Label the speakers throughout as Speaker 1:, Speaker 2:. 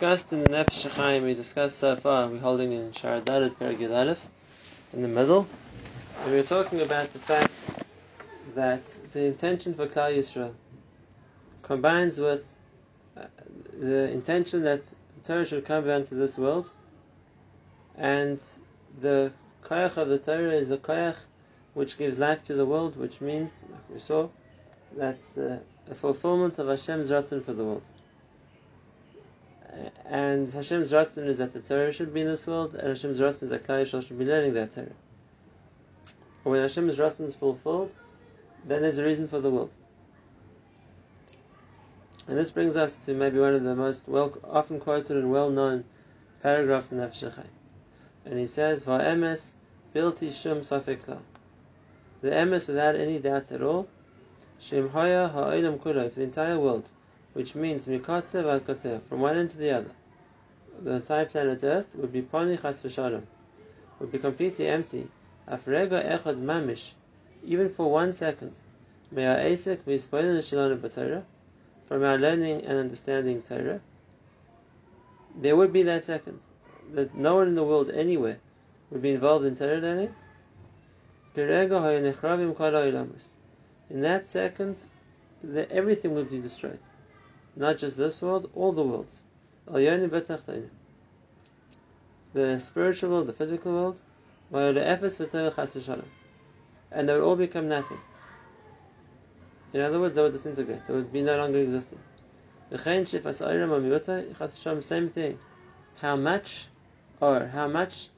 Speaker 1: discussed in the Nefesh HaChaim, we discussed so far, we're holding in Sharadalit Aleph, in the middle, and we were talking about the fact that the intention for Klal Yisrael combines with uh, the intention that Torah should come down to this world, and the koyach of the Torah is the koyach which gives life to the world, which means, like we saw, that's uh, a fulfillment of Hashem's ratzon for the world and Hashem's Ratzon is that the Torah should be in this world, and Hashem's Ratzon is that Klal Yisrael should be learning that Torah. And when Hashem's Ratzon is fulfilled, then there's a reason for the world. And this brings us to maybe one of the most well, often quoted and well-known paragraphs in Nefesh And he says, "Va'emes bilti shum safek The emes, without any doubt at all, shem haya ha'olam kulo, for the entire world, which means mikatze v'al from one end to the other. The entire planet Earth would be poni chas v'shalom, would be completely empty. Afrega echad mamish, even for one second. May our asik v'ispoilin l'shalom b'Torah, from our learning and understanding Torah. There would be that second, that no one in the world anywhere would be involved in Torah learning. In that second, the, everything would be destroyed. Not just this world, all the worlds. The spiritual world, the physical world, and they would all become nothing. In other words, they would disintegrate. They would be no longer existing. The same thing. How much, or how much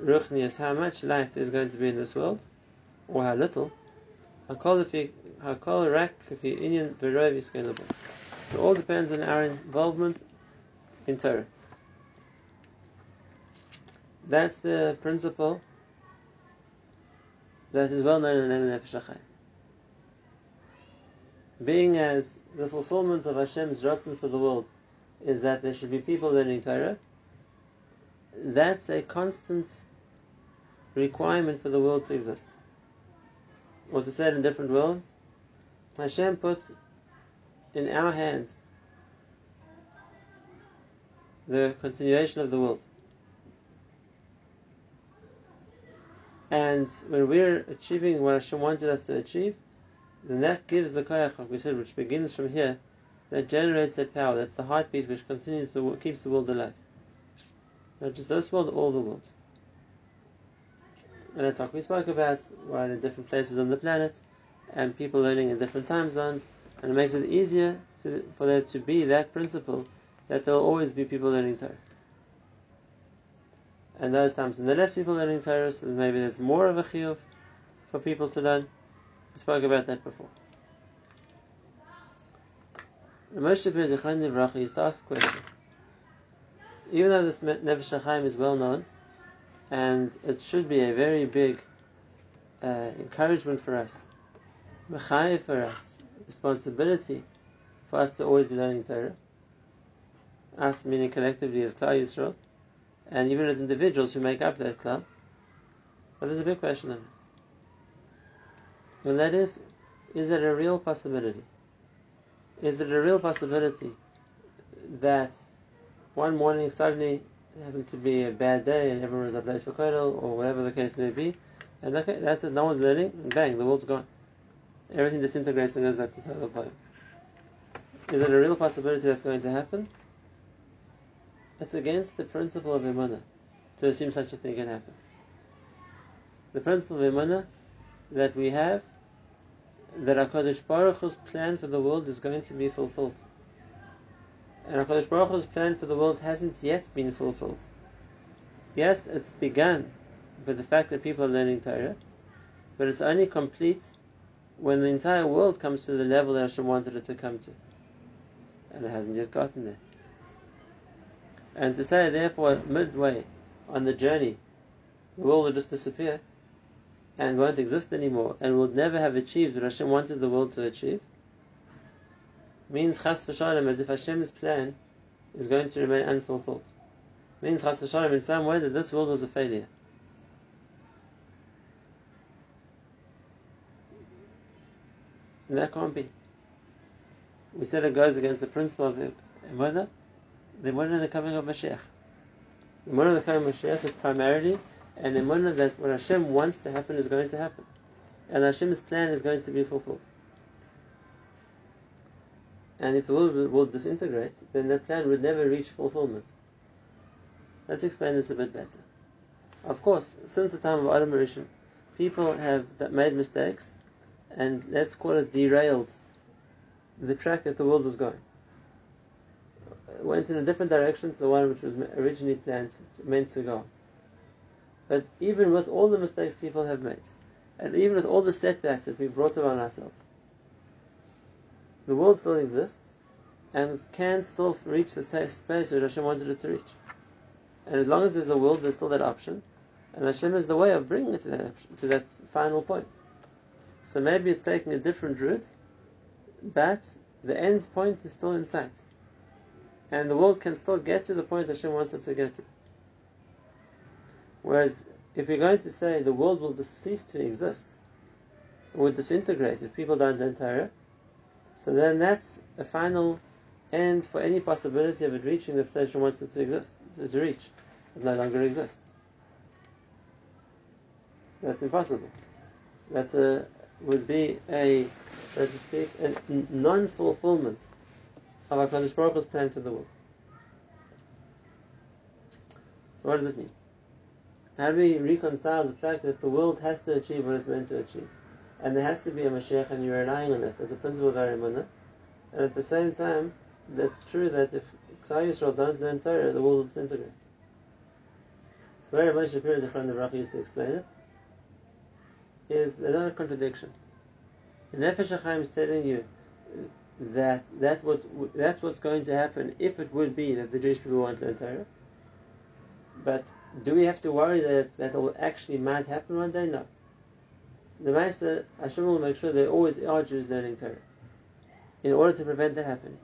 Speaker 1: ruchnias, how much life is going to be in this world, or how little, it all depends on our involvement in Torah. That's the principle that is well known in the name of Nefesh Being as the fulfillment of Hashem's ratzon for the world is that there should be people learning Torah, that's a constant requirement for the world to exist. Or to say it in different words, Hashem put in our hands the continuation of the world. And when we're achieving what Hashem wanted us to achieve, then that gives the koyach, like we said, which begins from here, that generates that power. That's the heartbeat which continues to keeps the world alive. Not just this world, all the worlds. And that's like we spoke about, right in different places on the planet, and people learning in different time zones, and it makes it easier to, for there to be that principle that there will always be people learning Torah. And those times when there are less people learning Torah, so maybe there's more of a chiyuv for people to learn. I spoke about that before. The Moshe Ben used to ask a question. Even though this Nefesh HaChaim is well known, and it should be a very big uh, encouragement for us, mechayev for us, responsibility for us to always be learning Torah. Us meaning collectively as Klal Yisrael, and even as individuals who make up that Klal. But there's a big question on it. And that is, is it a real possibility? Is it a real possibility that one morning suddenly happened to be a bad day and everyone was up late for Kodal or whatever the case may be, and okay, that's it, no one's learning, and bang, the world's gone. Everything disintegrates and goes back to total. Is it a real possibility that's going to happen? It's against the principle of Imunah to assume such a thing can happen. The principle of Imunah that we have that HaKadosh Baruch Hu's plan for the world is going to be fulfilled. And HaKadosh Baruch Hu's plan for the world hasn't yet been fulfilled. Yes, it's begun with the fact that people are learning Torah, but it's only complete when the entire world comes to the level that Hashem wanted it to come to and it hasn't yet gotten there. And to say, therefore, midway on the journey, the world will just disappear and won't exist anymore and will never have achieved what Hashem wanted the world to achieve, means chas v'shalom as if Hashem's plan is going to remain unfulfilled. Means chas v'shalom in some way that this world was a failure. And that can't be we said it goes against the principle of Emunah, the emunah in the coming of Mashiach. The emunah of the coming of Mashiach is primarily an emunah that what Hashem wants to happen is going to happen, and Hashem's plan is going to be fulfilled. And if the world will disintegrate, then that plan would never reach fulfillment. Let's explain this a bit better. Of course, since the time of Adam Rishon, people have made mistakes, and let's call it derailed the track that the world was going. Went in a different direction to the one which was originally planned, meant to go. But even with all the mistakes people have made, and even with all the setbacks that we've brought upon ourselves, the world still exists, and can still reach the space where Hashem wanted it to reach. And as long as there's a world, there's still that option, and Hashem is the way of bringing it to that to that final point. So maybe it's taking a different route, but the end point is still in sight. And the world can still get to the point Hashem wants it to get to. Whereas, if we're going to say the world will cease to exist, it would disintegrate if people don't learn Torah, so then that's a final end for any possibility of it reaching the potential wants it to exist, to, reach. It no longer exists. That's impossible. That a would be a, so to speak, a non-fulfillment of HaKadosh Baruch Hu's plan for the world. So what does it mean? How do we reconcile the fact that the world has to achieve what it's meant to achieve? And there has to be a Mashiach and you're relying on it as a principle of our And at the same time, that's true that if Klal Yisrael don't learn Torah, the world will disintegrate. So Rabbi Shapiro Zichron used to explain it is another contradiction. The Nefesh HaChaim is telling you that that what that's what's going to happen if it would be that the Jewish people want to learn Torah. But do we have to worry that that will actually might happen one day? No. The Master Hashem will make sure there always are Jews learning Torah in order to prevent that happening.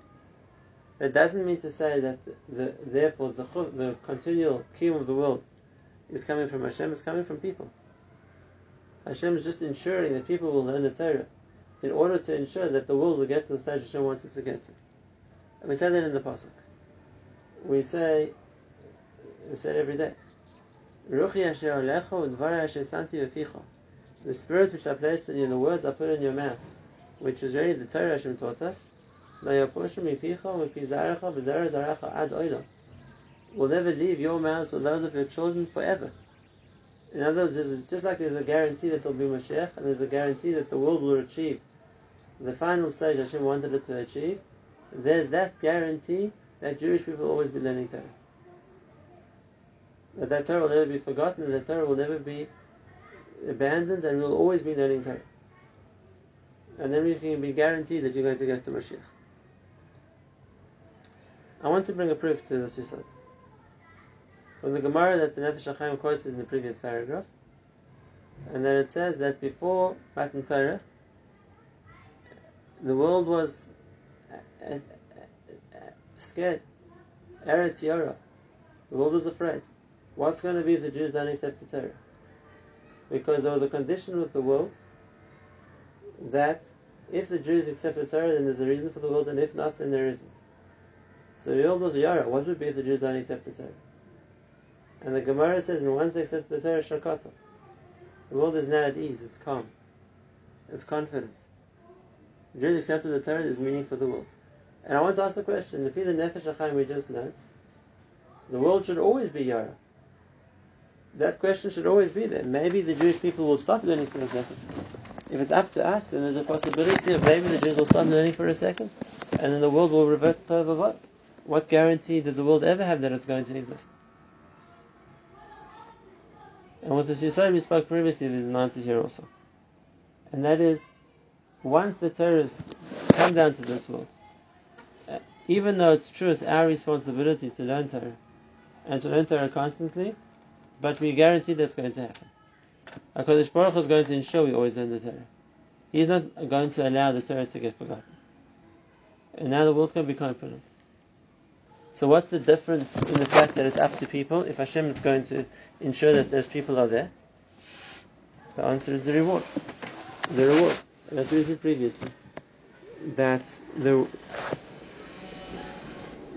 Speaker 1: That doesn't mean to say that the, therefore the, the continual kingdom of the world is coming from Hashem, it's coming from people. Hashem is just ensuring that people will learn the Torah in order to ensure that the world will get to the stage Hashem wants it to get to. And we say that in the Pasuk. We say, we say it every day. The spirit which I placed in you, the words I put in your mouth, which is really the Torah Hashem taught us, will never leave your mouths or those of your children forever. In other words, just like there's a guarantee that there'll be Mashiach, and there's a guarantee that the world will achieve the final stage Hashem wanted it to achieve, there's that guarantee that Jewish people will always be learning Torah. That that Torah will never be forgotten, and that Torah will never be abandoned, and we'll always be learning Torah. And then we can be guaranteed that you're going to get to Mashiach. I want to bring a proof to this Yisod from the Gemara that the Nefesh HaChaim quoted in the previous paragraph, and that it says that before Matan Torah, the world was uh, uh, uh, scared. Eretz Yora. The world was afraid. What's going to be if the Jews don't accept the Torah? Because there was a condition with the world that if the Jews accept the Torah, then there's a reason for the world, and if not, then there isn't. So the world was Yara. What would be if the Jews don't accept the Torah? And the Gemara says, and once they accept the Torah, Shakata. The world is now at ease, it's calm, it's confident. The Jews accepted the Torah, there's meaning for the world. And I want to ask the question, if the Nefesh HaChaim we just learned, the world should always be Yara. That question should always be there. Maybe the Jewish people will stop learning for a second. If it's up to us, then there's a possibility of maybe the Jews will stop learning for a second, and then the world will revert to what? What guarantee does the world ever have that it's going to exist? And with the Yisrael we spoke previously, there's an answer here also. And that is, once the terrorists come down to this world, uh, even though it's true it's our responsibility to learn Torah, and to learn Torah constantly, but we guarantee that's going to happen. HaKadosh Baruch is going to ensure we always learn the Torah. He's not going to allow the Torah to get forgotten. And now the world can be confident. So what's the difference in the fact that it's up to people if Hashem is going to ensure that those people are there? The answer is the reward. The reward. As we said previously, that the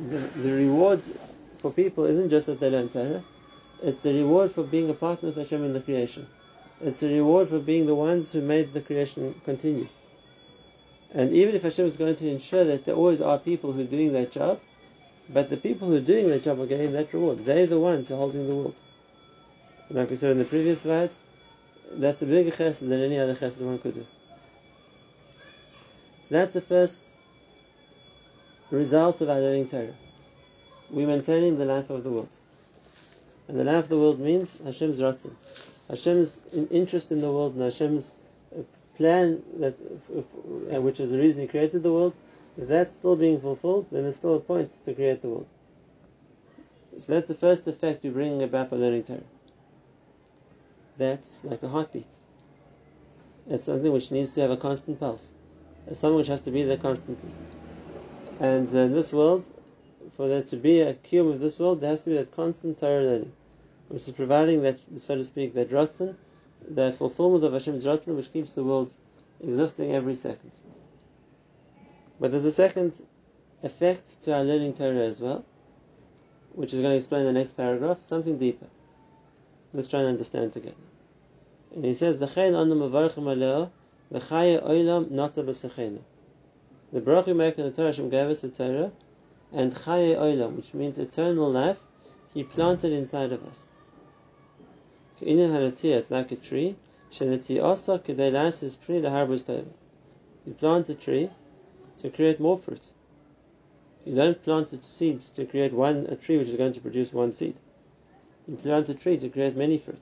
Speaker 1: the, the reward for people isn't just that they learn Torah, it's the reward for being a partner with Hashem in the creation. It's a reward for being the ones who made the creation continue. And even if Hashem is going to ensure that there always are people who are doing that job, but the people who are doing that job are getting that reward. They're the ones who are holding the world. And Like we said in the previous slide, that's a bigger chesed than any other chesed one could do. So that's the first result of our learning Torah. We're maintaining the life of the world. And the life of the world means Hashem's ratzon. Hashem's interest in the world and Hashem's uh, plan, that, uh, which is the reason He created the world, if that's still being fulfilled, then there's still a point to create the world. So that's the first effect we bring about by learning Torah. That's like a heartbeat. It's something which needs to have a constant pulse. It's something which has to be there constantly. And uh, in this world, for there to be a kiyum of this world, there has to be that constant Torah learning, which is providing that, so to speak, that ratzon, that fulfillment of Hashem's ratzon, which keeps the world existing every second. But there's a second effect to our learning Torah as well, which is going to explain the next paragraph, something deeper. Let's try and understand together. And he says, The oilam The make in the Torah, Hashem gave us the Torah, and chaye oilam, which means eternal life, He planted inside of us. It's like a tree. You plant a tree to create more fruit. You don't plant a to create one a tree which is going to produce one seed. You plant a tree to create many fruit.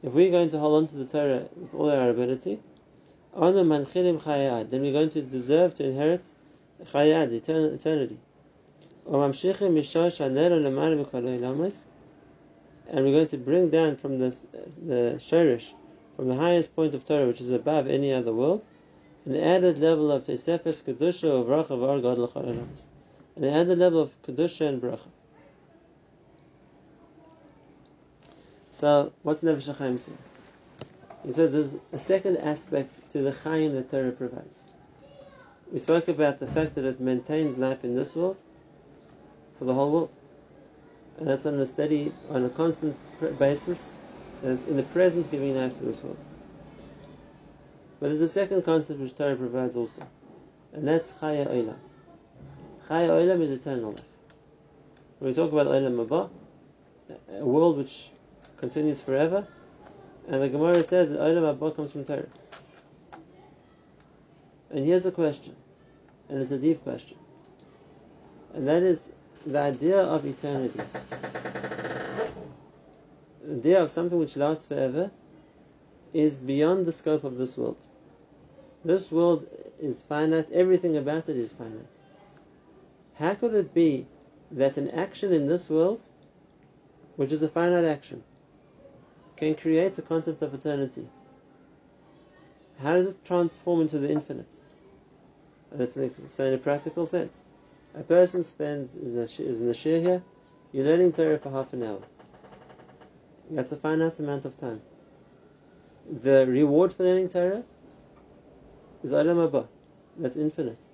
Speaker 1: If we're going to hold on to the Torah with all our ability, then we're going to deserve to inherit chayad, eternity. And we're going to bring down from the, the shirish, from the highest point of Torah, which is above any other world, an added level of Tesefes Kedusha of Bracha Var God An added level of Kedusha and Bracha. So, what's Nefesh HaChaim saying? He says there's a second aspect to the Chaim that Torah provides. We spoke about the fact that it maintains life in this world for the whole world. And that's on a steady, on a constant basis as in the present giving life to this world. But there's a second concept which Torah provides also, and that's Chaya Olam. Chaya Olam is eternal life. When we talk about Olam Haba, a world which continues forever, and the Gemara says that Olam Haba comes from Torah. And here's a question, and it's a deep question, and that is the idea of eternity the idea of something which lasts forever is beyond the scope of this world. This world is finite, everything about it is finite. How could it be that an action in this world, which is a finite action, can create a concept of eternity? How does it transform into the infinite? And it's so in a practical sense. A person spends is in the shiur here, you're learning Torah for half an hour. That's a finite amount of time. The reward for learning Torah is Olam Haba. That's infinite.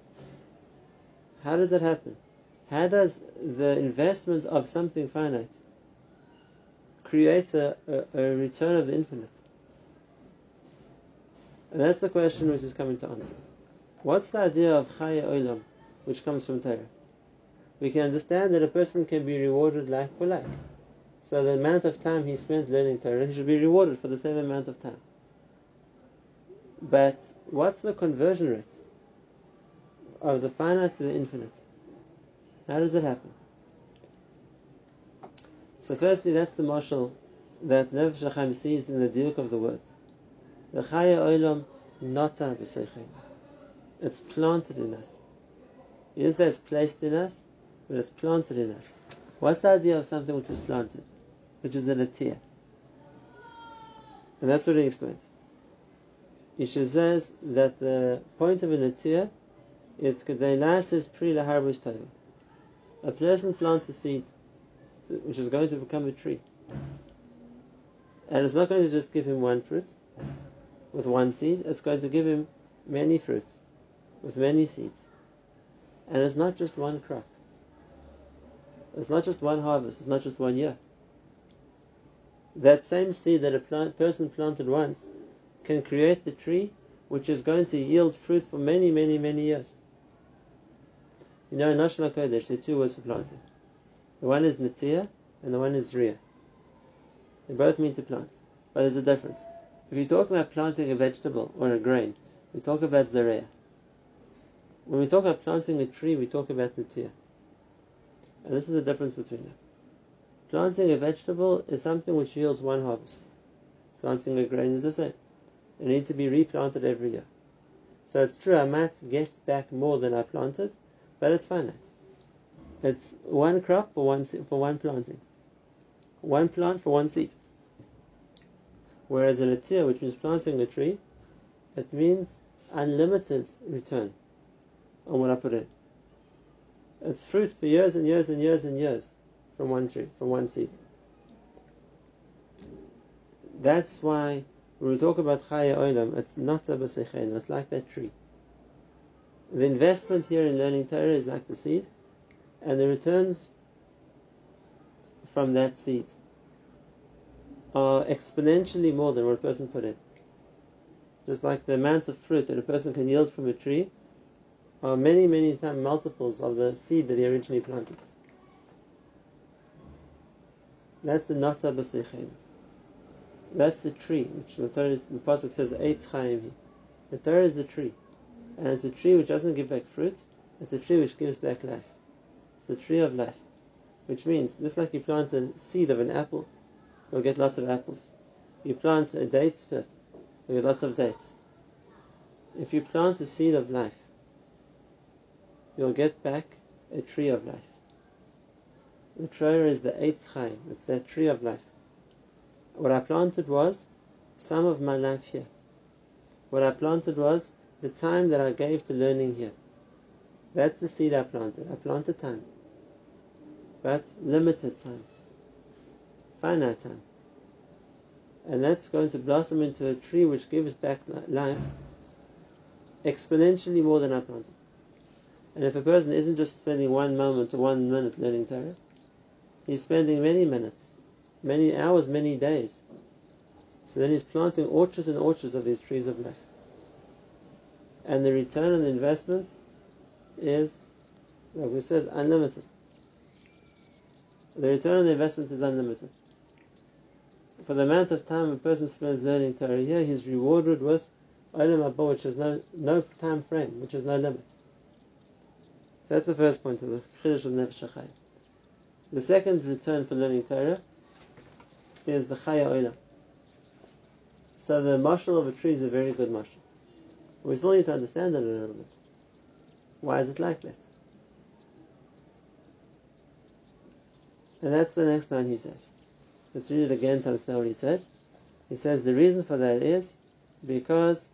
Speaker 1: How does that happen? How does the investment of something finite create a, a, a return of the infinite? And that's the question which is coming to answer. What's the idea of Chaya Olam, which comes from Torah? We can understand that a person can be rewarded like for like. So the amount of time he spent learning Torah, he should be rewarded for the same amount of time. But what's the conversion rate of the finite to the infinite? How does it happen? So firstly, that's the mashal that Nefesh HaChaim sees in the diuk of the words. The Chaya Olam Nata B'Seichein. It's planted in us. It isn't that it's placed in us, but it's planted in us. What's the idea of something which is planted? Which is an atiyah. And that's what he explains. Isha says that the point of a atiyah is says pri laharbus A person plants a seed which is going to become a tree. And it's not going to just give him one fruit with one seed, it's going to give him many fruits. with many seeds. And it's not just one crop. It's not just one harvest. It's not just one year. That same seed that a plant, person planted once can create the tree which is going to yield fruit for many, many, many years. You know, in Lashon Kodesh, there are two words for planting. The one is Natia and the one is Zriya. They both mean to plant, but there's a difference. If you talk about planting a vegetable or a grain, we talk about Zareya. When we talk about planting a tree, we talk about Natia. And this is the difference between them. Planting a vegetable is something which yields one harvest. Planting a grain is the same. They need to be replanted every year. So it's true, I might get back more than I planted, but it's finite. It's one crop for one for one planting, one plant for one seed. Whereas in a tier, which means planting a tree, it means unlimited return on what I put in. It's fruit for years and years and years and years from one tree, from one seed. That's why when we talk about Chaya Olam, it's not a B'Sechen, it's like that tree. The investment here in learning Torah is like the seed, and the returns from that seed are exponentially more than what a person put in. Just like the amount of fruit that a person can yield from a tree are many, many times multiples of the seed that he originally planted. That's the nata b'sechen. That's the tree, which the Torah, is, the pasuk says, "Eitz chaim." The Torah is the tree, and it's a tree which doesn't give back fruit. It's a tree which gives back life. It's a tree of life, which means just like you plant a seed of an apple, you'll get lots of apples. You plant a date you'll get lots of dates. If you plant a seed of life, you'll get back a tree of life. The Torah is the Eitz Chaim, it's that tree of life. What I planted was some of my life here. What I planted was the time that I gave to learning here. That's the seed I planted. I planted time. But limited time. Finite time. And that's going to blossom into a tree which gives back life exponentially more than I planted. And if a person isn't just spending one moment or one minute learning Torah, he's spending many minutes, many hours, many days. So then he's planting orchards and orchards of these trees of life. And the return on the investment is, like we said, unlimited. The return on the investment is unlimited. For the amount of time a person spends learning Torah here, he's rewarded with Olam Haba, which has no, no time frame, which has no limit. So that's the first point of the Chiddush of Nefesh HaChai. The second return for learning Torah is the Chaya Olam. So the mashal of a tree is a very good mashal. We still need to understand it a little bit. Why is it like that? And that's the next line he says. Let's read it again to understand what he said. He says the reason for that is because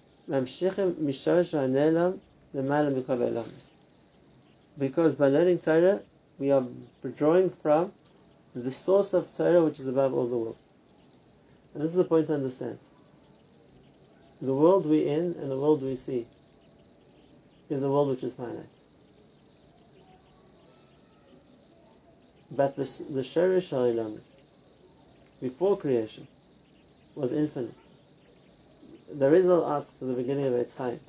Speaker 1: because by learning Torah, we are drawing from the source of Torah which is above all the worlds. And this is a point to understand. The world we're in and the world we see is a world which is finite. But the, the Shorish HaOlamis, before creation, was infinite. The Arizal asks at the beginning of Eitz Chaim,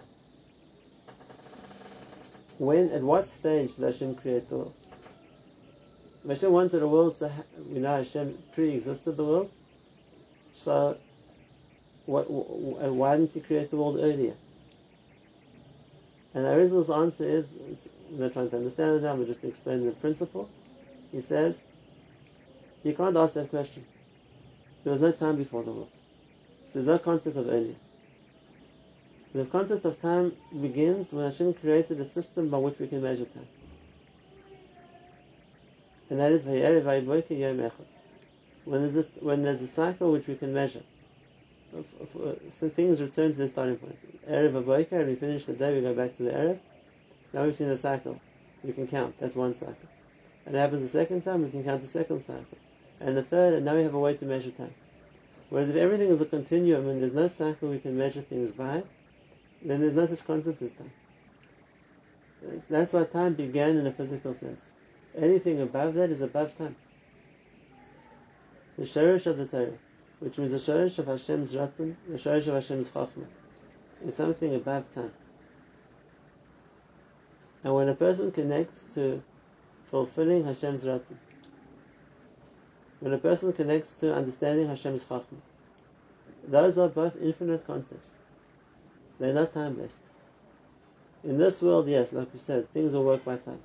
Speaker 1: when, at what stage did Hashem create the world? Hashem wanted a world to, ha- we know, Hashem pre-existed the world. So, what, why didn't He create the world earlier? And Arizal's answer is, we're not trying to understand it now, we're just explaining the principle. He says, you can't ask that question. There was no time before the world. So there's no concept of earlier. The concept of time begins when Hashem created a system by which we can measure time. And that is when there's a, when there's a cycle which we can measure. Uh, so things return to the starting point. Erev Aboika, we finish the day, we go back to the Erev. So now we've seen a cycle. We can count. That's one cycle. And it happens the second time, we can count the second cycle. And the third, and now we have a way to measure time. Whereas if everything is a continuum and there's no cycle we can measure things by, then there's no such concept as time. That's why time began in a physical sense. Anything above that is above time. The shorish of the Torah, which means the shorish of Hashem's ratzon, the shorish of Hashem's chachma, is something above time. And when a person connects to fulfilling Hashem's ratzon, when a person connects to understanding Hashem's chachma, those are both infinite concepts. They're not time based. In this world, yes, like we said, things will work by time.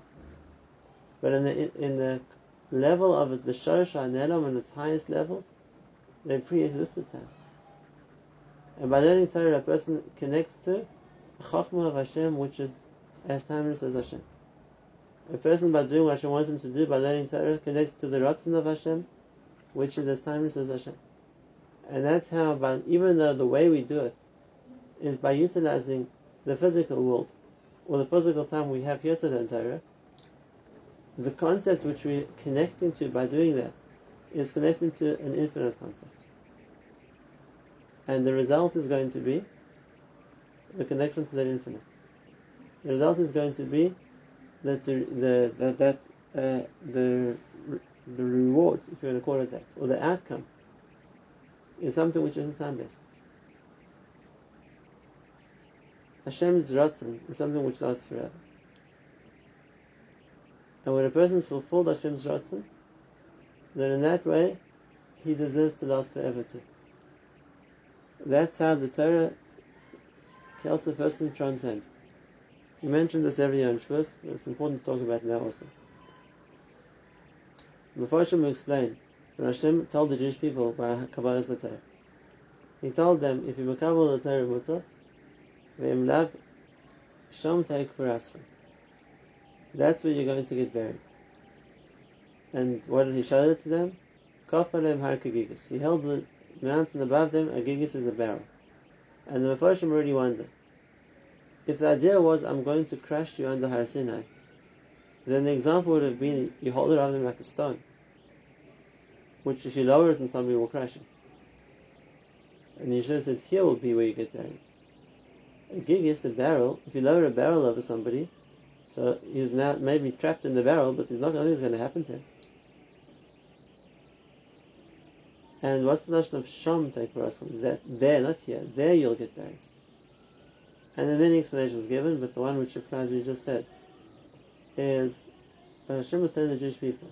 Speaker 1: But in the in the level of the Shorosh HaNelam on its highest level, they pre-existed time. And by learning Torah, a person connects to Chachma of Hashem, which is as timeless as Hashem. A person, by doing what Hashem wants him to do, by learning Torah, connects to the Ratzon of Hashem, which is as timeless as Hashem. And that's how, by, even though the way we do it is by utilizing the physical world, or the physical time we have here to learn Torah, the concept which we're connecting to by doing that is connecting to an infinite concept. And the result is going to be the connection to that infinite. The result is going to be that the, the, the that uh, the the reward, if you want to call it that, or the outcome, is something which isn't time based. Hashem's ratzon is something which lasts forever. And when a person is fulfilled Hashem's ratzon, then in that way, he deserves to last forever too. That's how the Torah helps the person transcend. We mentioned this every year in Shavuos, but it's important to talk about now also. Before Hashem will explain, when Hashem told the Jewish people by Kabbalah Torah, He told them, if you makabel the Torah mutar, ve'im lav sham take for That's where you're going to get buried. And what did He shout to them? Kafalem har He held the mountain above them, a gigas is a barrel. And the Mephoshim already wondered. If the idea was, I'm going to crush you under Har Sinai, then the example would have been, you hold it above them like a stone which if you lower it and somebody will crush it. And you should have said, here will be where you get buried. A gigas, a barrel, if you lower a barrel over somebody, so he's now maybe trapped in the barrel, but there's not nothing's going to happen to him. And what's the notion of sham take for us that? There, not here. There you'll get buried. And there are many explanations given, but the one which applies we just said is uh, Hashem was telling the Jewish people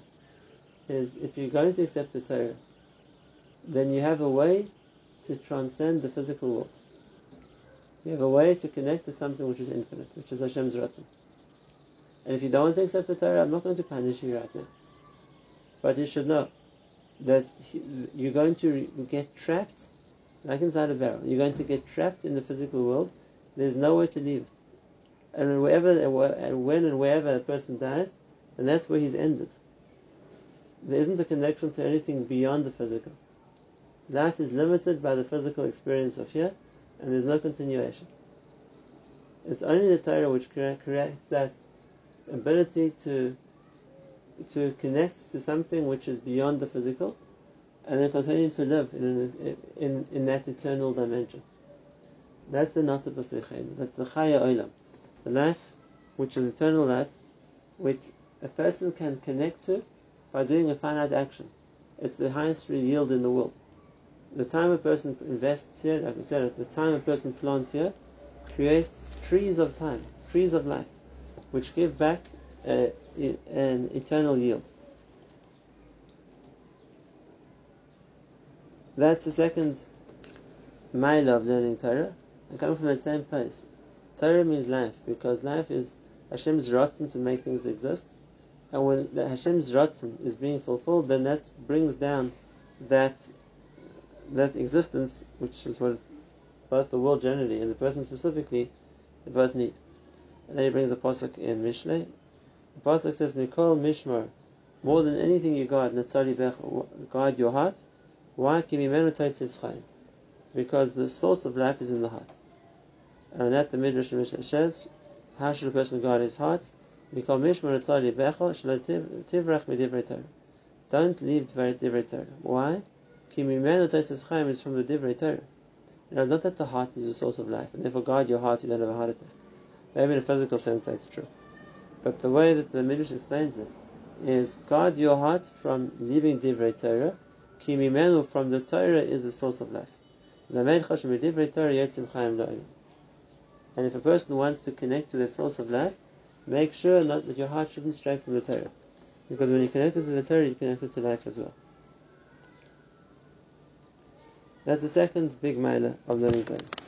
Speaker 1: is if you're going to accept the Torah, then you have a way to transcend the physical world. You have a way to connect to something which is infinite, which is Hashem's Ratzon. And if you don't want to accept the Torah, I'm not going to punish you right now. But you should know that you're going to get trapped, like inside a barrel. You're going to get trapped in the physical world. There's nowhere to leave it. And wherever, and when and wherever a person dies, and that's where he's ended there isn't a connection to anything beyond the physical. Life is limited by the physical experience of here, and there's no continuation. It's only the Torah which creates that ability to to connect to something which is beyond the physical, and then continue to live in in, in that eternal dimension. That's the Nata That's the Chaya Olam, the life which is eternal life, which a person can connect to by doing a finite action. It's the highest yield in the world. The time a person invests here, like I said, the time a person plants here, creates trees of time, trees of life, which give back uh, an eternal yield. That's the second mile of learning Torah, and coming from that same place. Torah means life, because life is Hashem's ratzon to make things exist, and when the Hashem's Ratzon is being fulfilled, then that brings down that that existence, which is what both the world generally and the person specifically, they both need. And then he brings a pasuk in Mishlei. The pasuk says, "Mikol Mishmar." More than anything you guard, Bech, guard your heart. Why? Because the source of life is in the heart. And that the Midrash says, how should a person guard his heart? Don't leave divrei Torah. Why? is from the divrei Torah. Now, that the heart is the source of life, and therefore guard your heart, you don't have a heart attack. Maybe in a physical sense that's true. But the way that the Midrash explains it is guard your heart from leaving Divrei Torah. Kimimenu from the Torah is the source of life. And if a person wants to connect to that source of life, make sure not that your heart shouldn't stray from the Torah. Because when you connect to the Torah, you connect to life as well. That's the second big mila of learning Torah.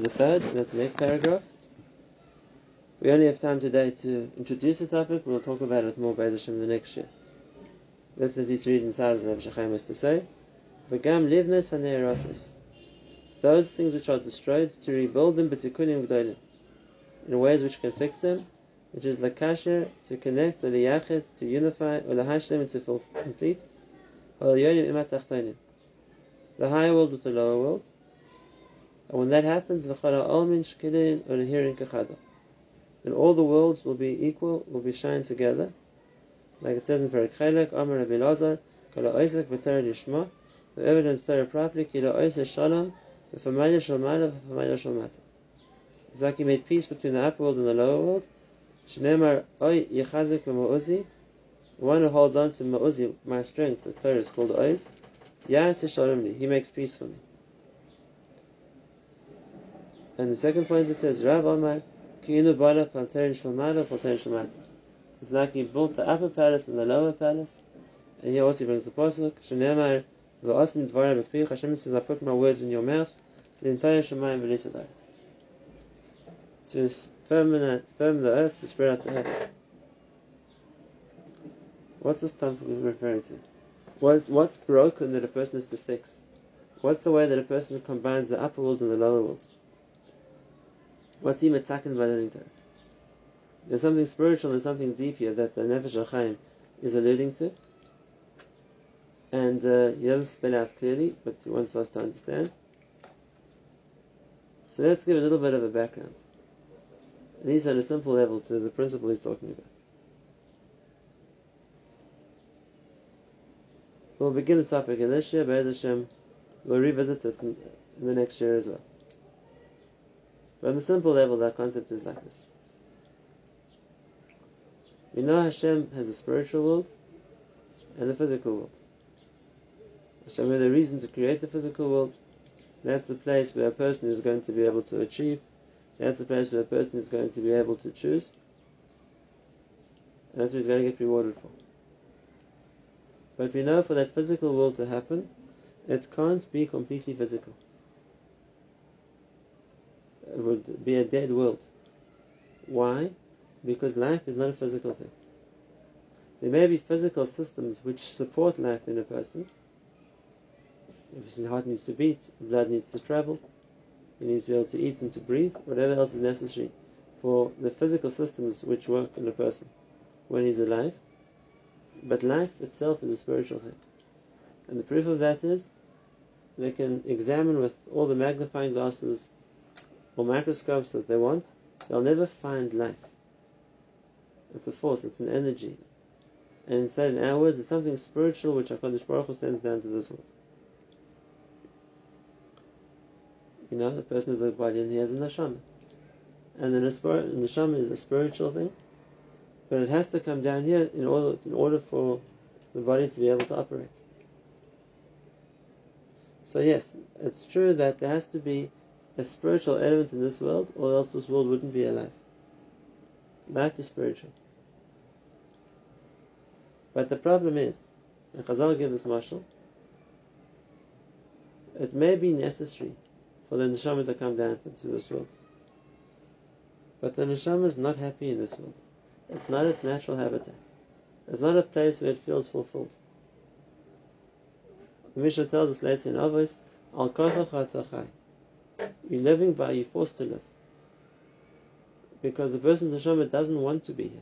Speaker 1: There's a third, that's the next paragraph. We only have time today to introduce the topic. We'll talk about it more by the next year. Let's at least read inside of what Shachayim has to say. V'gam livnes haneirasis. Those things which are destroyed, to rebuild them, but to kunim g'dolim. In ways which can fix them, which is lakasher, to connect, or liyachet, to unify, or lahashlim, to complete, or the higher world with the lower world. And when that happens. And all the worlds will be equal, will be shined together. Like it says in Parak Chelek, Amar Rabbi Lazar, Kala Isaac B'Torah Lishma, the evidence Torah properly, Kila Isaac Shalom, V'famalya Shalmana, V'famalya Shalmata. It's like he made peace between the upper world and the lower world. Shneimar Oy Yechazik V'Ma'uzi, one who holds on to Ma'uzi, my strength, the Torah is called Ois, Yas Shalom He makes peace for me. And the second point it says, Rav Omar, Kiinu Bala Panterin Shalmana, Panterin Shalmata. It's like he built the upper palace and the lower palace. And here also he brings the pasuk, Shenemar v'asim dvarim b'fich. Hashem says, I put my words in your mouth. The entire Shemayim v'lisadaris. To firm the, firm the earth, to spread out the heavens. What's this time referring to? What, what's broken that a person has to fix? What's the way that a person combines the upper world and the lower world? What's he attacking by learning Torah? There's something spiritual and something deep here that the Nefesh HaChaim is alluding to. And uh, he doesn't spell out clearly, but he wants us to understand. So let's give a little bit of a background, at least at a simple level, to the principle he's talking about. We'll begin the topic in this year, Be'ez Hashem, we'll revisit it in the next year as well. But on the simple level, that concept is like this. We know Hashem has a spiritual world and a physical world. Hashem had a reason to create the physical world. That's the place where a person is going to be able to achieve. That's the place where a person is going to be able to choose. And that's what he's going to get rewarded for. But we know for that physical world to happen, it can't be completely physical. It would be a dead world. Why? because life is not a physical thing. There may be physical systems which support life in a person. If his heart needs to beat, blood needs to travel, he needs to be able to eat and to breathe, whatever else is necessary for the physical systems which work in a person when he's alive. But life itself is a spiritual thing. And the proof of that is they can examine with all the magnifying glasses or microscopes that they want, they'll never find life it's a force, it's an energy. And inside in our words, it's something spiritual which HaKadosh Baruch Hu sends down to this world. You know, the person has a body and he has a neshama. And the neshama is a spiritual thing, but it has to come down here in order, in order for the body to be able to operate. So yes, it's true that there has to be a spiritual element in this world, or else this world wouldn't be alive. Life is spiritual. But the problem is, and Chazal give this mashal, it may be necessary for the neshama to come down into this world. But the neshama is not happy in this world. It's not its natural habitat. It's not a place where it feels fulfilled. The Mishnah tells us later in Avos, Al You're living by, you're forced to live because the person's neshama doesn't want to be here.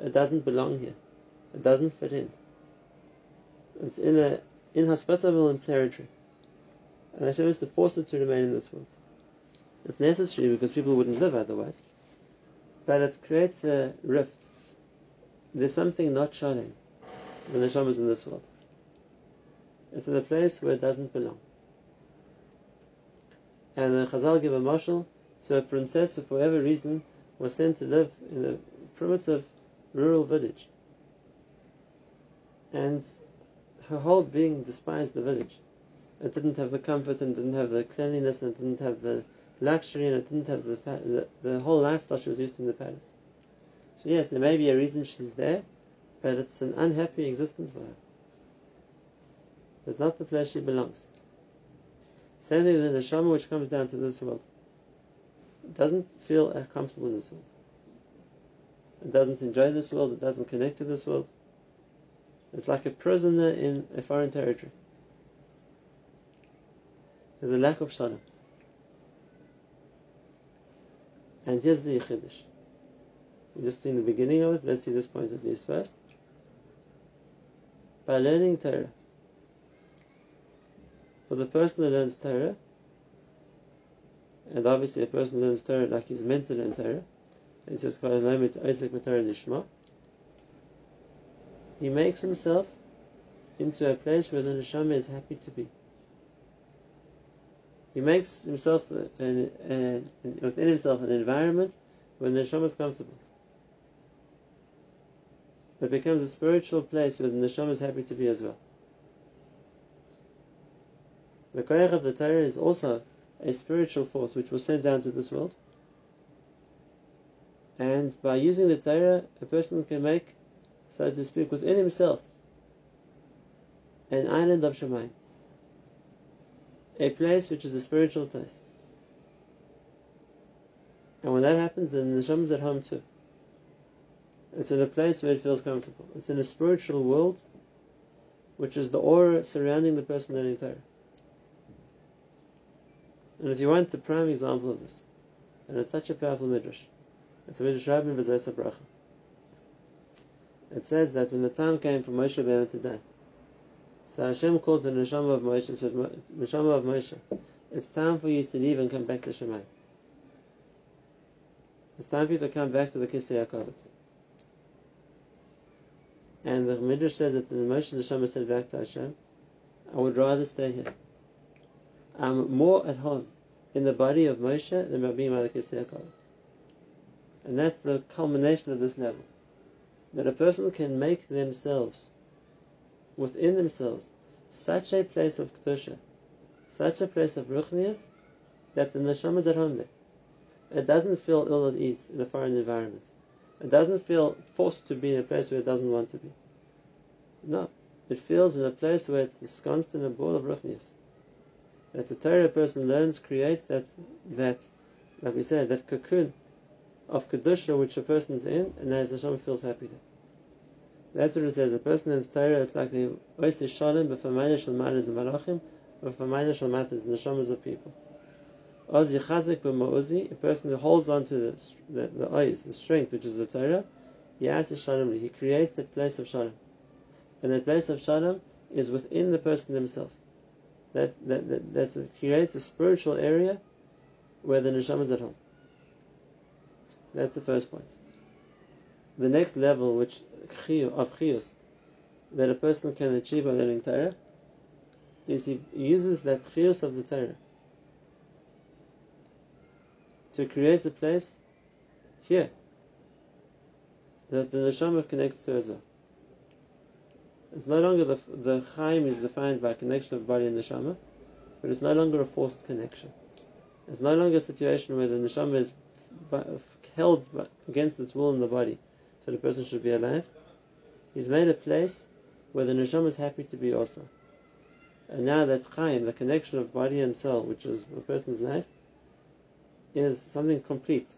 Speaker 1: It doesn't belong here. It doesn't fit in. It's in a inhospitable and territory. And Hashem is to force it to remain in this world. It's necessary because people wouldn't live otherwise. But it creates a rift. There's something not shining when the Neshama is in this world. It's in a place where it doesn't belong. And the Chazal give a mashal to a princess who, for whatever reason, was sent to live in a primitive rural village. And her whole being despised the village. It didn't have the comfort and didn't have the cleanliness and it didn't have the luxury and it didn't have the, the, the whole lifestyle she was used to in the palace. So yes, there may be a reason she's there, but it's an unhappy existence for her. It's not the place she belongs. With the neshama which comes down to this world. Doesn't feel comfortable in this world. It doesn't enjoy this world. It doesn't connect to this world. It's like a prisoner in a foreign territory. There's a lack of shalom. And here's the Chiddush. We're just in the beginning of it. Let's see this point at least first. By learning Torah, for the person who learns Torah, and obviously a person who learns Torah like he's meant to learn Torah, it says Lishma, he makes himself into a place where the neshama is happy to be. He makes himself an, an, within himself an environment where the neshama is comfortable. It becomes a spiritual place where the neshama is happy to be as well. The koyach of the Torah is also a spiritual force which was sent down to this world. And by using the Torah, a person can make so to speak, within himself an island of Shemaim, a place which is a spiritual place. And when that happens, then the neshama is at home too. It's in a place where it feels comfortable. It's in a spiritual world, which is the aura surrounding the person learning Torah. And if you want the prime example of this, and it's such a powerful midrash, it's a midrash Rabbi V'Zaysa Bracha it says that when the time came for Moshe Rabbeinu to die, so Hashem called the neshama of Moshe and said, Neshama of Moshe, it's time for you to leave and come back to Shemai. It's time for you to come back to the Kisei HaKavod. And the Midrash says that the Moshe Neshama said back to Hashem, I would rather stay here. I'm more at home in the body of Moshe than by being Kisei And that's the culmination of this level that a person can make themselves, within themselves, such a place of kedusha, such a place of ruchnias, that the neshama is at home there. It doesn't feel ill at ease in a foreign environment. It doesn't feel forced to be in a place where it doesn't want to be. No, it feels in a place where it's ensconced in a ball of ruchnias. That the Torah person learns, creates that that, like we said, that cocoon of kedusha which a person is in, and as Hashem feels happy there. That's what it says. A person in Torah, it's like the oisi shalom b'famayla shel manas and malachim, b'famayla shel matas, the neshamas of people. Oz yichazik b'ma'uzi, a person who holds on to the the, the eyes, the strength which is the Torah, yasi shalom, he creates a place of shalom, and that place of shalom is within the person himself. That that that creates a spiritual area where the neshama is at home. That's the first point. The next level, which of chiyus, that a person can achieve by learning Torah, is he uses that chiyus of the Torah to create a place here that the neshama connects to as well. It's no longer the the chaim is defined by a connection of body and neshama, but it's no longer a forced connection. It's no longer a situation where the neshama is held against its will in the body, so the person should be alive. He's made a place where the neshama is happy to be also. And now that chaim, the connection of body and soul, which is a person's life, is something complete.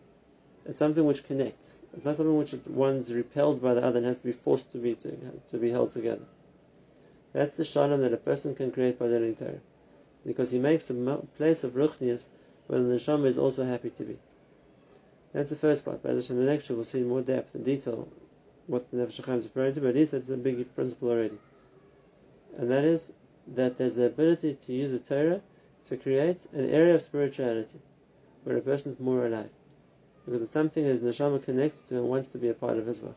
Speaker 1: It's something which connects. It's not something which one's repelled by the other and has to be forced to be to, to be held together. That's the shalom that a person can create by learning Torah, because he makes a place of ruchnias where the neshama is also happy to be. That's the first part. By the Shem next we'll see in more depth and detail what the Nefesh is referring to, but at least that's a big principle already. And that is that there's the ability to use the Torah to create an area of spirituality where a person is more alive. Because it's something his neshama connects to and wants to be a part of well.